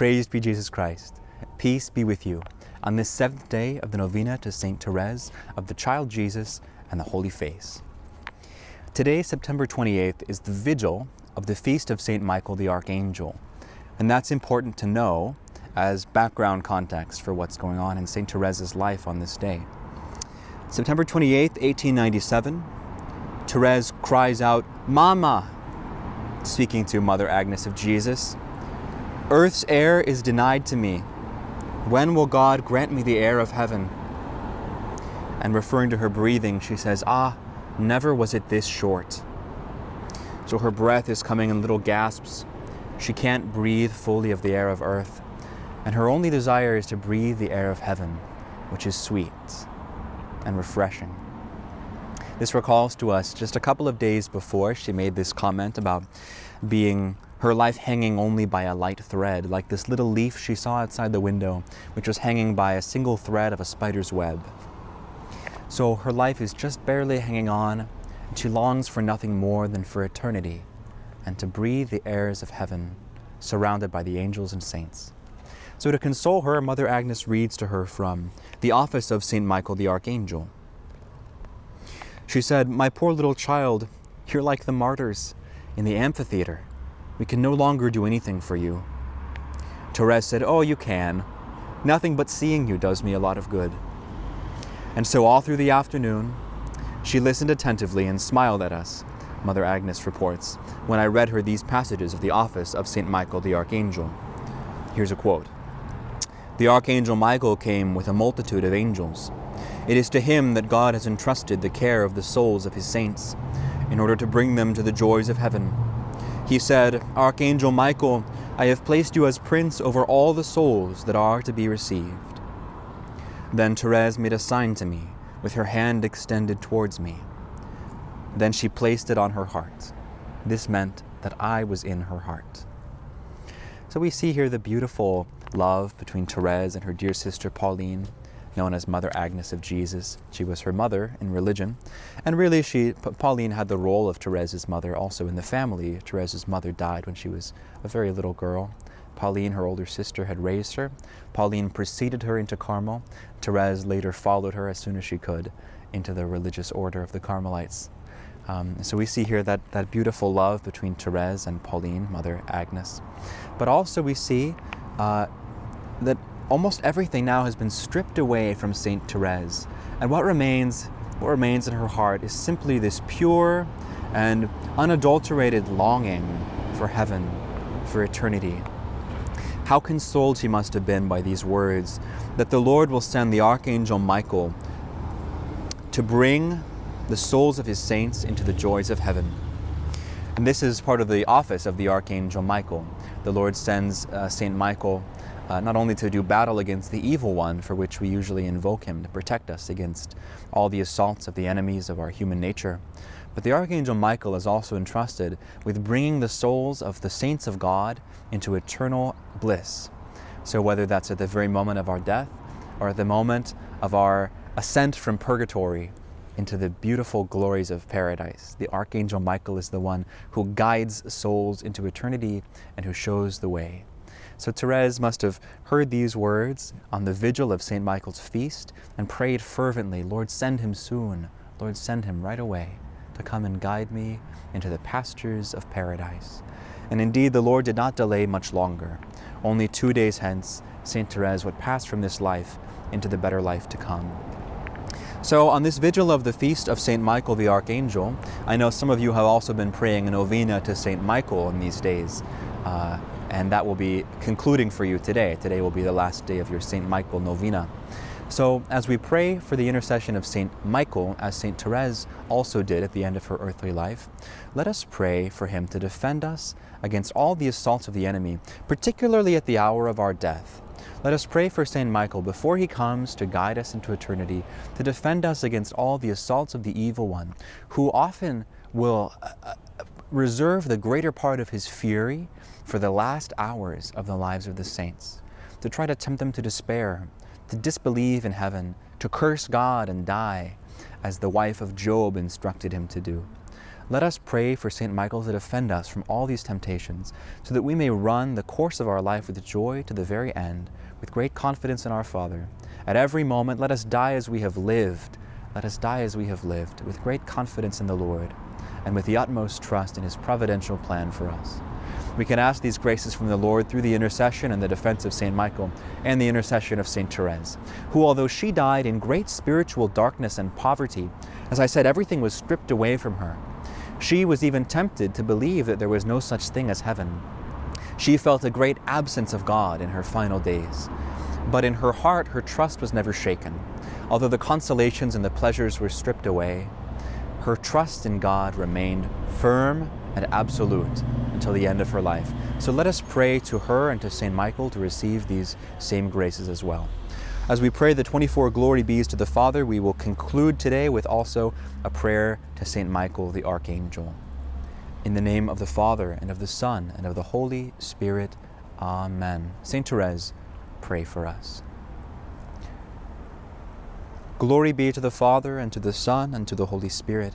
Praised be Jesus Christ. Peace be with you on this seventh day of the novena to Saint Therese of the Child Jesus and the Holy Face. Today, September 28th, is the vigil of the feast of Saint Michael the Archangel. And that's important to know as background context for what's going on in Saint Therese's life on this day. September 28th, 1897, Therese cries out, Mama, speaking to Mother Agnes of Jesus. Earth's air is denied to me. When will God grant me the air of heaven? And referring to her breathing, she says, Ah, never was it this short. So her breath is coming in little gasps. She can't breathe fully of the air of earth. And her only desire is to breathe the air of heaven, which is sweet and refreshing. This recalls to us just a couple of days before she made this comment about being her life hanging only by a light thread, like this little leaf she saw outside the window, which was hanging by a single thread of a spider's web. So her life is just barely hanging on, and she longs for nothing more than for eternity and to breathe the airs of heaven, surrounded by the angels and saints. So, to console her, Mother Agnes reads to her from the office of St. Michael the Archangel. She said, My poor little child, you're like the martyrs in the amphitheater. We can no longer do anything for you. Therese said, Oh, you can. Nothing but seeing you does me a lot of good. And so, all through the afternoon, she listened attentively and smiled at us, Mother Agnes reports, when I read her these passages of the office of St. Michael the Archangel. Here's a quote The Archangel Michael came with a multitude of angels. It is to him that God has entrusted the care of the souls of his saints, in order to bring them to the joys of heaven. He said, Archangel Michael, I have placed you as prince over all the souls that are to be received. Then Therese made a sign to me, with her hand extended towards me. Then she placed it on her heart. This meant that I was in her heart. So we see here the beautiful love between Therese and her dear sister Pauline, known as Mother Agnes of Jesus. She was her mother in religion, and really, she Pauline had the role of Therese's mother also in the family. Therese's mother died when she was a very little girl. Pauline, her older sister, had raised her. Pauline preceded her into Carmel. Therese later followed her as soon as she could into the religious order of the Carmelites. Um, so we see here that, that beautiful love between Therese and Pauline, Mother Agnes. But also we see uh, that almost everything now has been stripped away from Saint Therese. And what remains, what remains in her heart is simply this pure and unadulterated longing for heaven, for eternity. How consoled she must have been by these words that the Lord will send the Archangel Michael to bring the souls of his saints into the joys of heaven. And this is part of the office of the Archangel Michael. The Lord sends uh, Saint Michael uh, not only to do battle against the evil one, for which we usually invoke him to protect us against all the assaults of the enemies of our human nature, but the Archangel Michael is also entrusted with bringing the souls of the saints of God into eternal bliss. So, whether that's at the very moment of our death or at the moment of our ascent from purgatory into the beautiful glories of paradise, the Archangel Michael is the one who guides souls into eternity and who shows the way. So Therese must have heard these words on the vigil of St. Michael's feast and prayed fervently, Lord, send him soon. Lord, send him right away to come and guide me into the pastures of paradise. And indeed, the Lord did not delay much longer. Only two days hence, St. Therese would pass from this life into the better life to come. So, on this vigil of the feast of St. Michael the Archangel, I know some of you have also been praying a novena to St. Michael in these days. Uh, and that will be concluding for you today. Today will be the last day of your St. Michael novena. So, as we pray for the intercession of St. Michael, as St. Therese also did at the end of her earthly life, let us pray for him to defend us against all the assaults of the enemy, particularly at the hour of our death. Let us pray for St. Michael before he comes to guide us into eternity, to defend us against all the assaults of the evil one, who often will uh, uh reserve the greater part of his fury for the last hours of the lives of the saints, to try to tempt them to despair, to disbelieve in heaven, to curse God and die, as the wife of Job instructed him to do. let us pray for St. Michael to defend us from all these temptations, so that we may run the course of our life with joy to the very end, with great confidence in our Father. At every moment, let us die as we have lived. Let us die as we have lived, with great confidence in the Lord, and with the utmost trust in His providential plan for us. We can ask these graces from the Lord through the intercession and the defense of St. Michael and the intercession of St. Therese, who, although she died in great spiritual darkness and poverty, as I said, everything was stripped away from her. She was even tempted to believe that there was no such thing as heaven. She felt a great absence of God in her final days. But in her heart, her trust was never shaken. Although the consolations and the pleasures were stripped away, her trust in God remained firm and absolute until the end of her life. So let us pray to her and to St. Michael to receive these same graces as well. As we pray the 24 glory bees to the Father, we will conclude today with also a prayer to St. Michael the Archangel. In the name of the Father, and of the Son, and of the Holy Spirit. Amen. St. Therese, pray for us. Glory be to the Father, and to the Son, and to the Holy Spirit,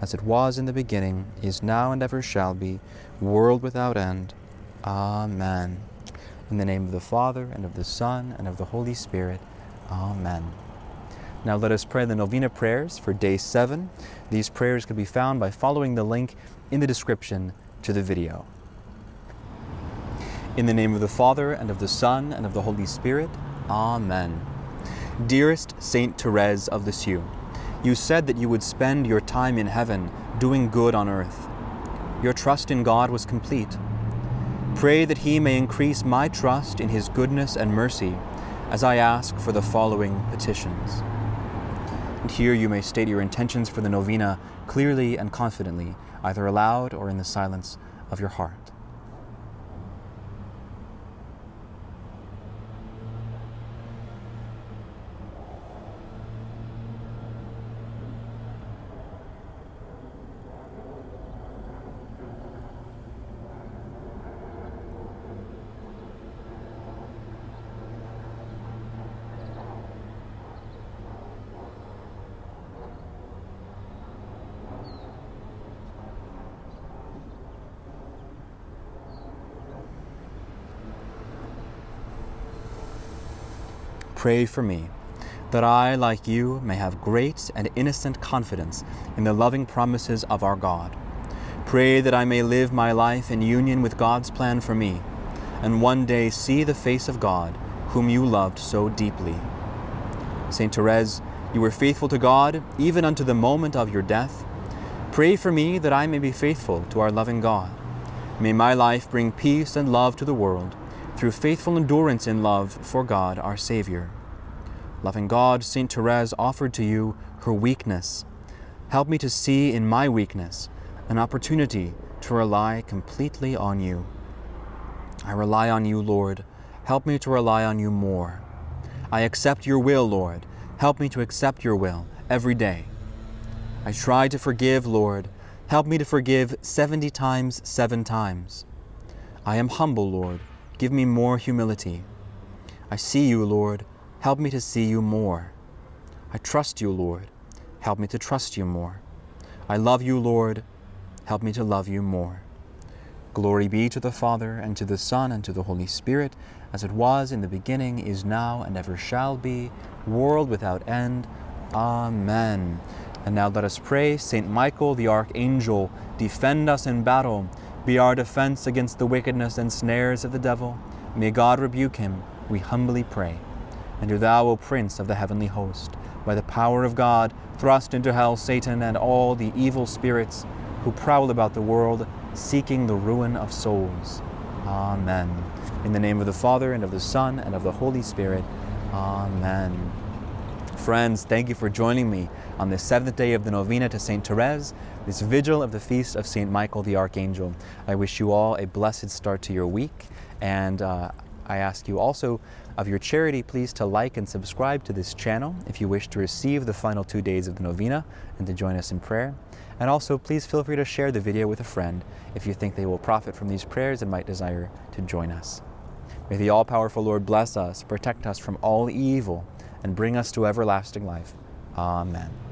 as it was in the beginning, is now, and ever shall be, world without end. Amen. In the name of the Father, and of the Son, and of the Holy Spirit. Amen. Now let us pray the Novena prayers for day seven. These prayers can be found by following the link in the description to the video. In the name of the Father, and of the Son, and of the Holy Spirit. Amen. Dearest Saint Therese of the Lisieux, You said that you would spend your time in heaven doing good on earth. Your trust in God was complete. Pray that He may increase my trust in His goodness and mercy as I ask for the following petitions. And here you may state your intentions for the novena clearly and confidently, either aloud or in the silence of your heart. Pray for me, that I, like you, may have great and innocent confidence in the loving promises of our God. Pray that I may live my life in union with God's plan for me, and one day see the face of God, whom you loved so deeply. Saint Therese, you were faithful to God even unto the moment of your death. Pray for me that I may be faithful to our loving God. May my life bring peace and love to the world through faithful endurance in love for God our Savior. Loving God, St. Therese offered to you her weakness. Help me to see in my weakness an opportunity to rely completely on you. I rely on you, Lord. Help me to rely on you more. I accept your will, Lord. Help me to accept your will every day. I try to forgive, Lord. Help me to forgive 70 times, seven times. I am humble, Lord. Give me more humility. I see you, Lord. Help me to see you more. I trust you, Lord. Help me to trust you more. I love you, Lord. Help me to love you more. Glory be to the Father, and to the Son, and to the Holy Spirit, as it was in the beginning, is now, and ever shall be, world without end. Amen. And now let us pray. Saint Michael, the archangel, defend us in battle. Be our defense against the wickedness and snares of the devil. May God rebuke him, we humbly pray. And do thou, O Prince of the heavenly host, by the power of God, thrust into hell Satan and all the evil spirits who prowl about the world, seeking the ruin of souls. Amen. In the name of the Father, and of the Son, and of the Holy Spirit. Amen. Friends, thank you for joining me on the seventh day of the novena to St. Therese, this vigil of the feast of St. Michael the Archangel. I wish you all a blessed start to your week, and uh, I ask you also of your charity, please to like and subscribe to this channel if you wish to receive the final two days of the novena and to join us in prayer. And also, please feel free to share the video with a friend if you think they will profit from these prayers and might desire to join us. May the all powerful Lord bless us, protect us from all evil, and bring us to everlasting life. Amen.